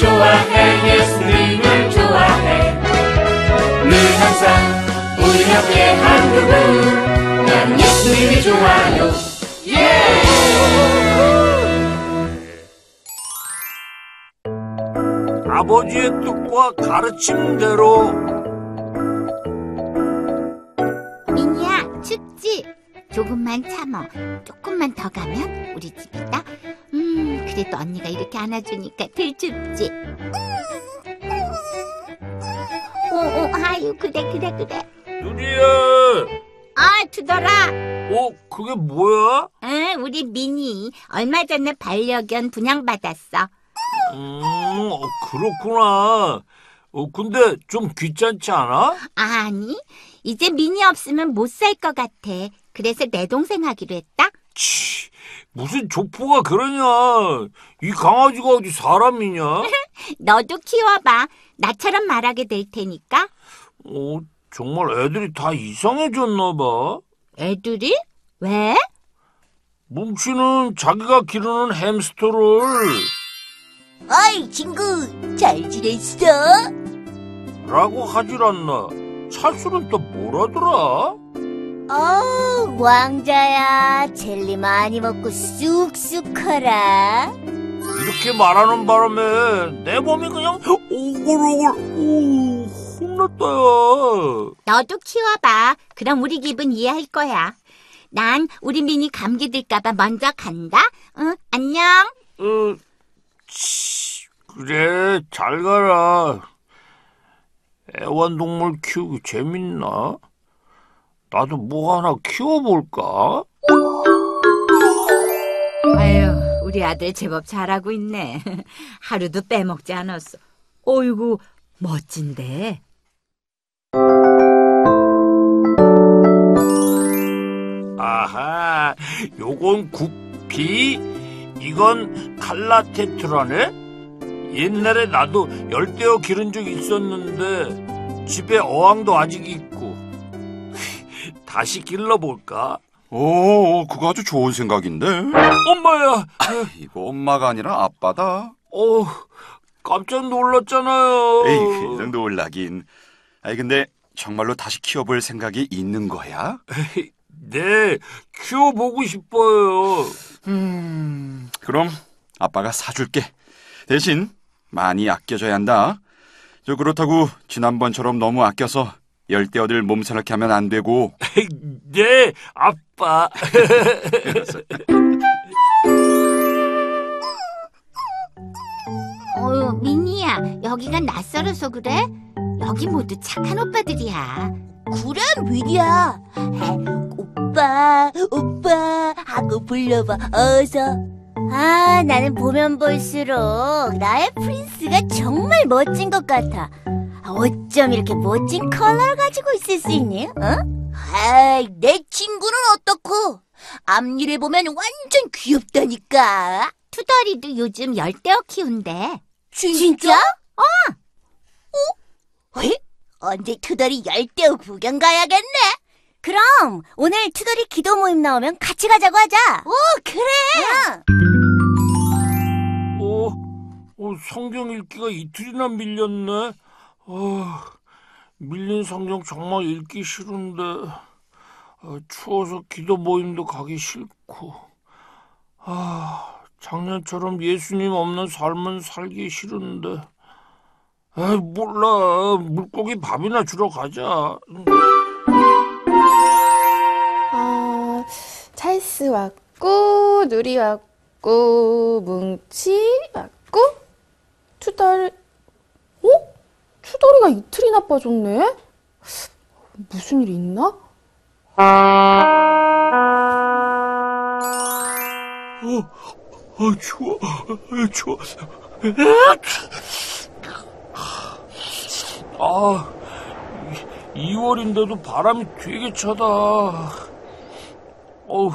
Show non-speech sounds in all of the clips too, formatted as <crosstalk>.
좋아해. 예수님을 좋아해. 늘 항상 우리 옆에 한 그분. 난 예수님이 좋아요. 아버지의 뜻과 가르침대로. 미니야, 춥지? 조금만 참어. 조금만 더 가면 우리 집이다. 음, 그래도 언니가 이렇게 안아주니까 덜 춥지? 오, 오, 아유, 그래, 그래, 그래. 누리야 아, 투덜아. 어 그게 뭐야? 응, 우리 미니. 얼마 전에 반려견 분양받았어. 음 어, 그렇구나 어 근데 좀 귀찮지 않아? 아니, 이제 미니 없으면 못 살 것 같아. 그래서 내 동생 하기로 했다. 치 무슨 족보가 그러냐 이 강아지가 어디 사람이냐? <laughs> 너도 키워봐. 나처럼 말하게 될 테니까. 어 정말 애들이 다 이상해졌나 봐 애들이? 왜? 뭉치는 자기가 기르는 햄스터를 어이 친구 잘 지냈어? 라고 하질 않나 찰수는 또 뭐라더라? 어 왕자야 젤리 많이 먹고 쑥쑥 커라 이렇게 말하는 바람에 내 몸이 그냥 오글오글 오 혼났다야 너도 키워봐. 그럼 우리 기분 이해할 거야. 난 우리 미니 감기 들까봐 먼저 간다. 응, 안녕. 어, 치, 그래 잘 가라 애완동물 키우기 재밌나? 나도 뭐 하나 키워볼까? 아유, 우리 아들 제법 잘하고 있네. <laughs> 하루도 빼먹지 않았어. 어이구, 멋진데. 아하 요건 구피 이건 칼라테트라네 옛날에 나도 열대어 기른 적 있었는데 집에 어항도 아직 있고 다시 길러볼까? 오, 그거 아주 좋은 생각인데. 엄마야 이거 엄마가 아니라 아빠다. 어 깜짝 놀랐잖아요 에이, 놀라긴. 아니 근데 정말로 다시 키워볼 생각이 있는 거야? 네 키워보고 싶어요 음, 그럼 아빠가 사줄게. 대신 많이 아껴줘야 한다. 저 그렇다고 지난번처럼 너무 아껴서 열대어들 몸살게 하면 안 되고. 네 <laughs> 아빠 <laughs> 어유, 미니야, 여기가 낯설어서 그래? 여기 모두 착한 오빠들이야. 그래 미리야 <laughs> 오빠 오빠 하고 불러봐 어서 아 나는 보면 볼수록 나의 프린스가 정말 멋진 것 같아 아, 어쩜 이렇게 멋진 컬러를 가지고 있을 수 있니? 어? 아이 내 친구는 어떻고 앞일에 보면 완전 귀엽다니까 투덜이도 요즘 열대어 키운대. 진짜? 어? 어? 왜? 언제 투덜이 열대어 구경 가야겠네? 그럼 오늘 투덜이 기도 모임 나오면 같이 가자고 하자. 오 그래. 어, 어, 성경 읽기가 이틀이나 밀렸네. 아, 밀린 성경 정말 읽기 싫은데, 아, 추워서 기도 모임도 가기 싫고, 아, 작년처럼 예수님 없는 삶은 살기 싫은데, 아, 몰라. 물고기 밥이나 주러 가자. 아, 찰스 왔고, 누리 왔고, 뭉치 왔고, 투덜, 어? 투덜이가 이틀이나 빠졌네? 무슨 일 있나? 어, 아, 추워. 아, 추워. 아, 2월인데도 바람이 되게 차다. 어우,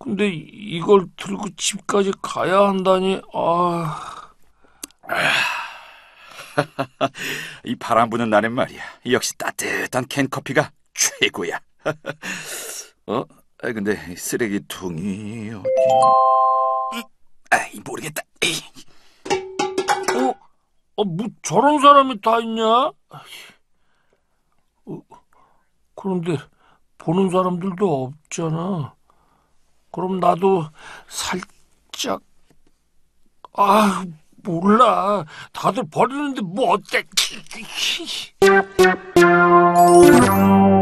근데 이걸 들고 집까지 가야 한다니, 아. <laughs> 이 바람 부는 날엔 말이야. 역시 따뜻한 캔커피가 최고야. <laughs> 어? 아 근데 이 쓰레기통이 어디? 음, 아이 모르겠다. 에이. 어, 뭐 저런 사람이 다 있냐? 어, 그런데 보는 사람들도 없잖아. 그럼 나도 살짝 아 몰라. 다들 버리는데 뭐 어때?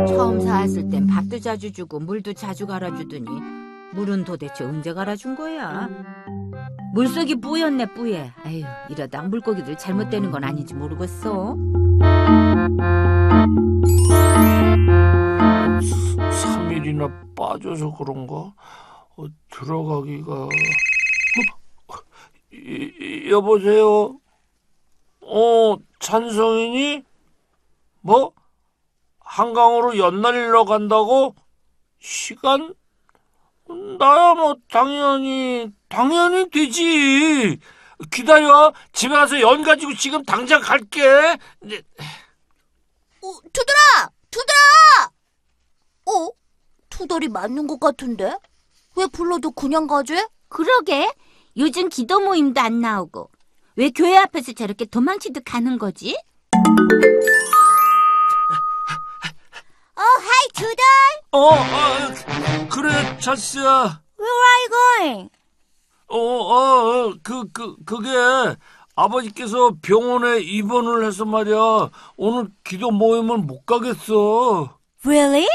처음 사왔을 땐 밥도 자주 주고 물도 자주 갈아주더니 물은 도대체 언제 갈아준 거야? 물속이 뿌였네 뿌예. 아유 이러다 물고기들 잘못되는 건 아닌지 모르겠어. 3일이나 빠져서 그런가? 어, 들어가기가 여보세요? 어 찬성이니? 뭐? 한강으로 연날리러 간다고? 시간? 나야 뭐 당연히 당연히 되지 기다려 집에 가서 연 가지고 지금 당장 갈게 이제 어, 투덜아! 투덜아! 어? 투덜이 맞는 것 같은데? 왜 불러도 그냥 가지? 그러게. 요즘 기도 모임도 안 나오고. 왜 교회 앞에서 저렇게 도망치듯 가는 거지? 어, 하이 투덜! 어, 어 그래 찰스야 Where are you going? 어, 어, 어, 그, 그, 그게 아버지께서 병원에 입원을 해서 말이야. 오늘 기도 모임을 못 가겠어. Really?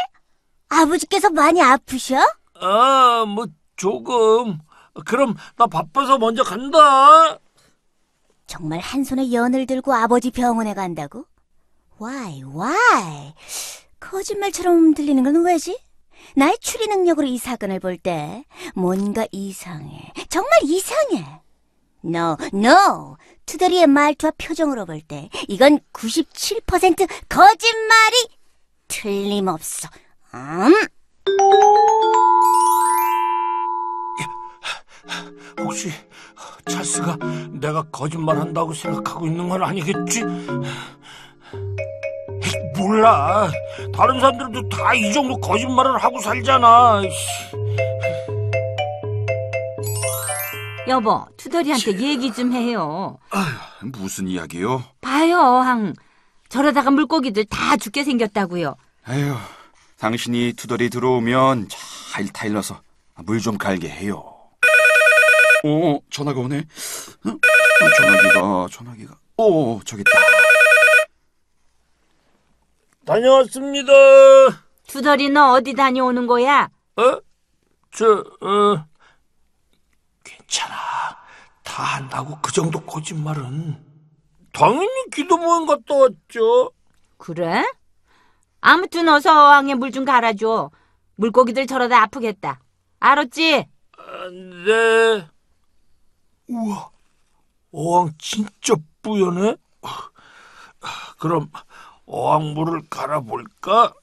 아버지께서 많이 아프셔? 아, 뭐, 조금. 그럼 나 바빠서 먼저 간다. 정말 한 손에 연을 들고 아버지 병원에 간다고? Why, why? 거짓말처럼 들리는 건 왜지? 나의 추리 능력으로 이 사건을 볼 때 뭔가 이상해. 정말 이상해. No, no. 투덜이의 말투와 표정으로 볼 때 이건 97% 거짓말이 틀림없어. 음? 혹시 찰스가 내가 거짓말 한다고 생각하고 있는 건 아니겠지? 몰라. 다른 사람들도 다 이 정도 거짓말을 하고 살잖아. 씨. 여보 투덜이한테 얘기 좀 해요. 무슨 이야기요? 봐요 항. 저러다가 물고기들 다 죽게 생겼다고요. 에휴, 당신이 투덜이 들어오면 잘 타일러서 물 좀 갈게 해요. 어, 전화가 오네. 어? 어, 전화기가, 전화기가. 어, 저기 있다. 다녀왔습니다. 투덜이 너 어디 다녀오는 거야? 어? 저, 어, 괜찮아. 다 한다고 그 정도 거짓말은. 당연히 기도 모임 갔다 왔죠. 그래? 아무튼 어서 어항에 물 좀 갈아줘. 물고기들 저러다 아프겠다. 알았지? 아, 네. 우와, 어항 진짜 뿌연해? 그럼 어항물을 갈아볼까?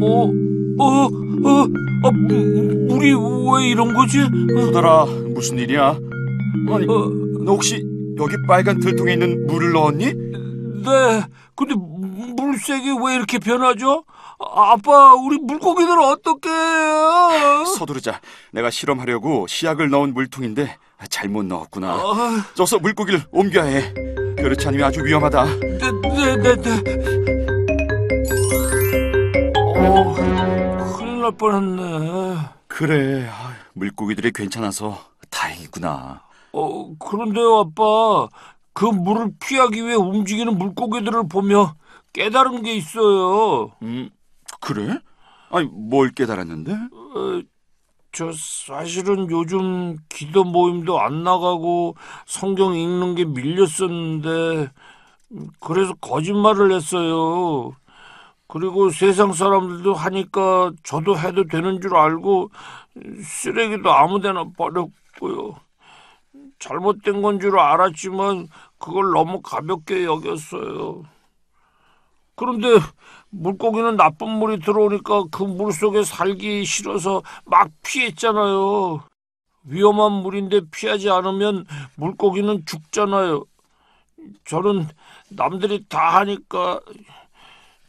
어, 어, 어, 아, 무- 물이 왜 이런 거지? 어, 투덜아, 무슨 일이야? 아니, 어, 너 혹시 여기 빨간 들통에 있는 물을 넣었니? 네. 근데 물색이 왜 이렇게 변하죠? 아, 아빠, 우리 물고기들 어떻게 해요? 서두르자. 내가 실험하려고 시약을 넣은 물통인데 잘못 넣었구나. 아, 저서 물고기를 옮겨야 해. 그렇지 않으면 아주 위험하다. 네, 네, 네, 네. 어, 큰일 날 뻔했네. 그래, 아, 물고기들이 괜찮아서 다행이구나. 어, 그런데요, 아빠. 그 물을 피하기 위해 움직이는 물고기들을 보며 깨달은 게 있어요. 음, 그래? 아니, 뭘 깨달았는데? 어, 저 사실은 요즘 기도 모임도 안 나가고 성경 읽는 게 밀렸었는데 음, 그래서 거짓말을 했어요. 그리고 세상 사람들도 하니까 저도 해도 되는 줄 알고 쓰레기도 아무데나 버렸고요. 잘못된 건 줄 알았지만 그걸 너무 가볍게 여겼어요. 그런데 물고기는 나쁜 물이 들어오니까 그 물 속에 살기 싫어서 막 피했잖아요. 위험한 물인데 피하지 않으면 물고기는 죽잖아요. 저는 남들이 다 하니까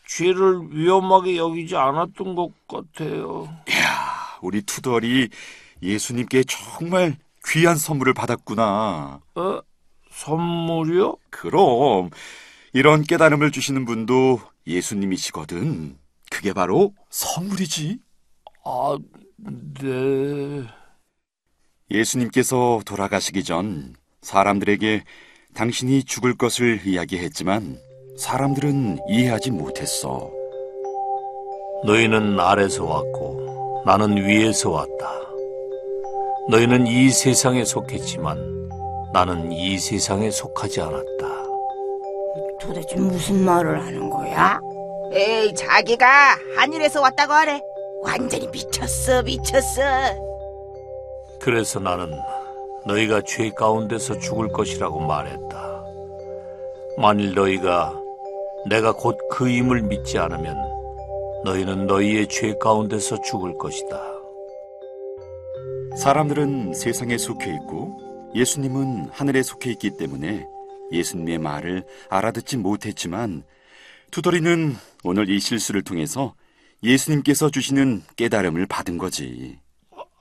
죄를 위험하게 여기지 않았던 것 같아요. 우리 투덜이 예수님께 정말 귀한 선물을 받았구나. 어? 선물이요? 그럼 이런 깨달음을 주시는 분도 예수님이시거든. 그게 바로 선물이지. 아, 네. 예수님께서 돌아가시기 전 사람들에게 당신이 죽을 것을 이야기했지만 사람들은 이해하지 못했어. 너희는 아래서 왔고 나는 위에서 왔다. 너희는 이 세상에 속했지만 나는 이 세상에 속하지 않았다. 도대체 무슨 말을 하는 거야? 에이, 자기가 하늘에서 왔다고 하래. 완전히 미쳤어, 미쳤어. 그래서 나는 너희가 죄 가운데서 죽을 것이라고 말했다. 만일 너희가 내가 곧 그 임을 믿지 않으면 너희는 너희의 죄 가운데서 죽을 것이다. 사람들은 세상에 속해 있고 예수님은 하늘에 속해 있기 때문에 예수님의 말을 알아듣지 못했지만 투덜이는 오늘 이 실수를 통해서 예수님께서 주시는 깨달음을 받은 거지.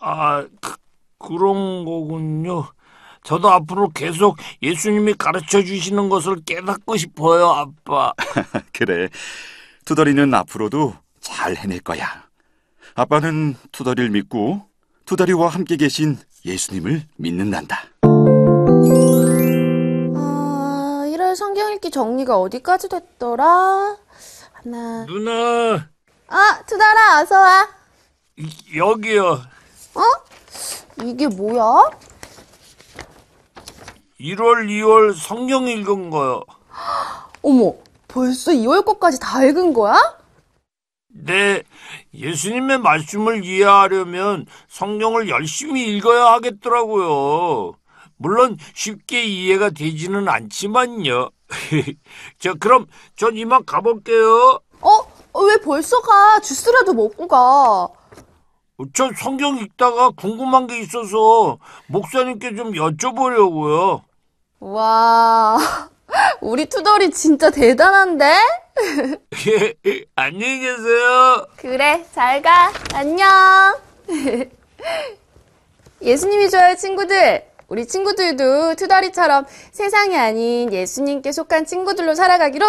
아, 그, 그런 거군요. 저도 앞으로 계속 예수님이 가르쳐 주시는 것을 깨닫고 싶어요, 아빠. <laughs> 그래. 투덜이는 앞으로도 잘 해낼 거야. 아빠는 투덜이를 믿고 투덜이와 함께 계신 예수님을 믿는단다. 성경 읽기 정리가 어디까지 됐더라? 하나. 누나, 아, 투달아, 어서 와. 이- 여기요. 이게 뭐야? 1월, 2월 성경 읽은 거요. 어머, 벌써 2월 거까지 다 읽은 거야? 네, 예수님의 말씀을 이해하려면 성경을 열심히 읽어야 하겠더라고요. 물론 쉽게 이해가 되지는 않지만요. <laughs> 저 그럼 전 이만 가볼게요. 어? 어, 왜 벌써 가? 주스라도 먹고 가. 저 성경 읽다가 궁금한 게 있어서 목사님께 좀 여쭤보려고요. 와, <laughs> 우리 투덜이 진짜 대단한데? <laughs> 안녕히 계세요. 그래, 잘 가. 안녕. 예수님이 좋아요, 친구들. 우리 친구들도 투덜이처럼 세상이 아닌 예수님께 속한 친구들로 살아가기로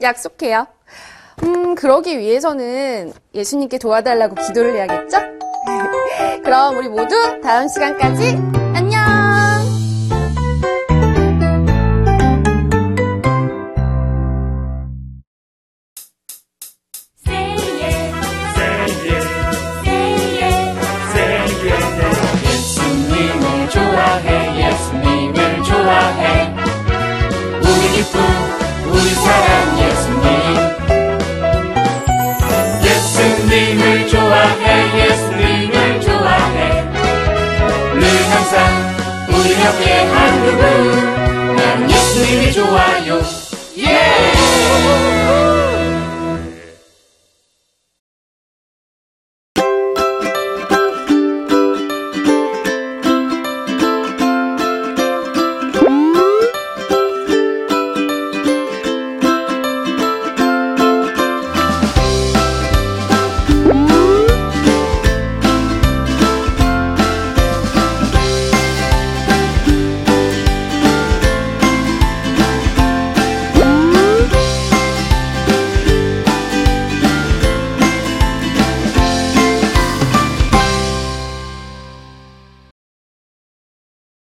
약속해요. 음, 그러기 위해서는 예수님께 도와달라고 기도를 해야겠죠? <laughs> 그럼 우리 모두 다음 시간까지 안녕! uruguayos.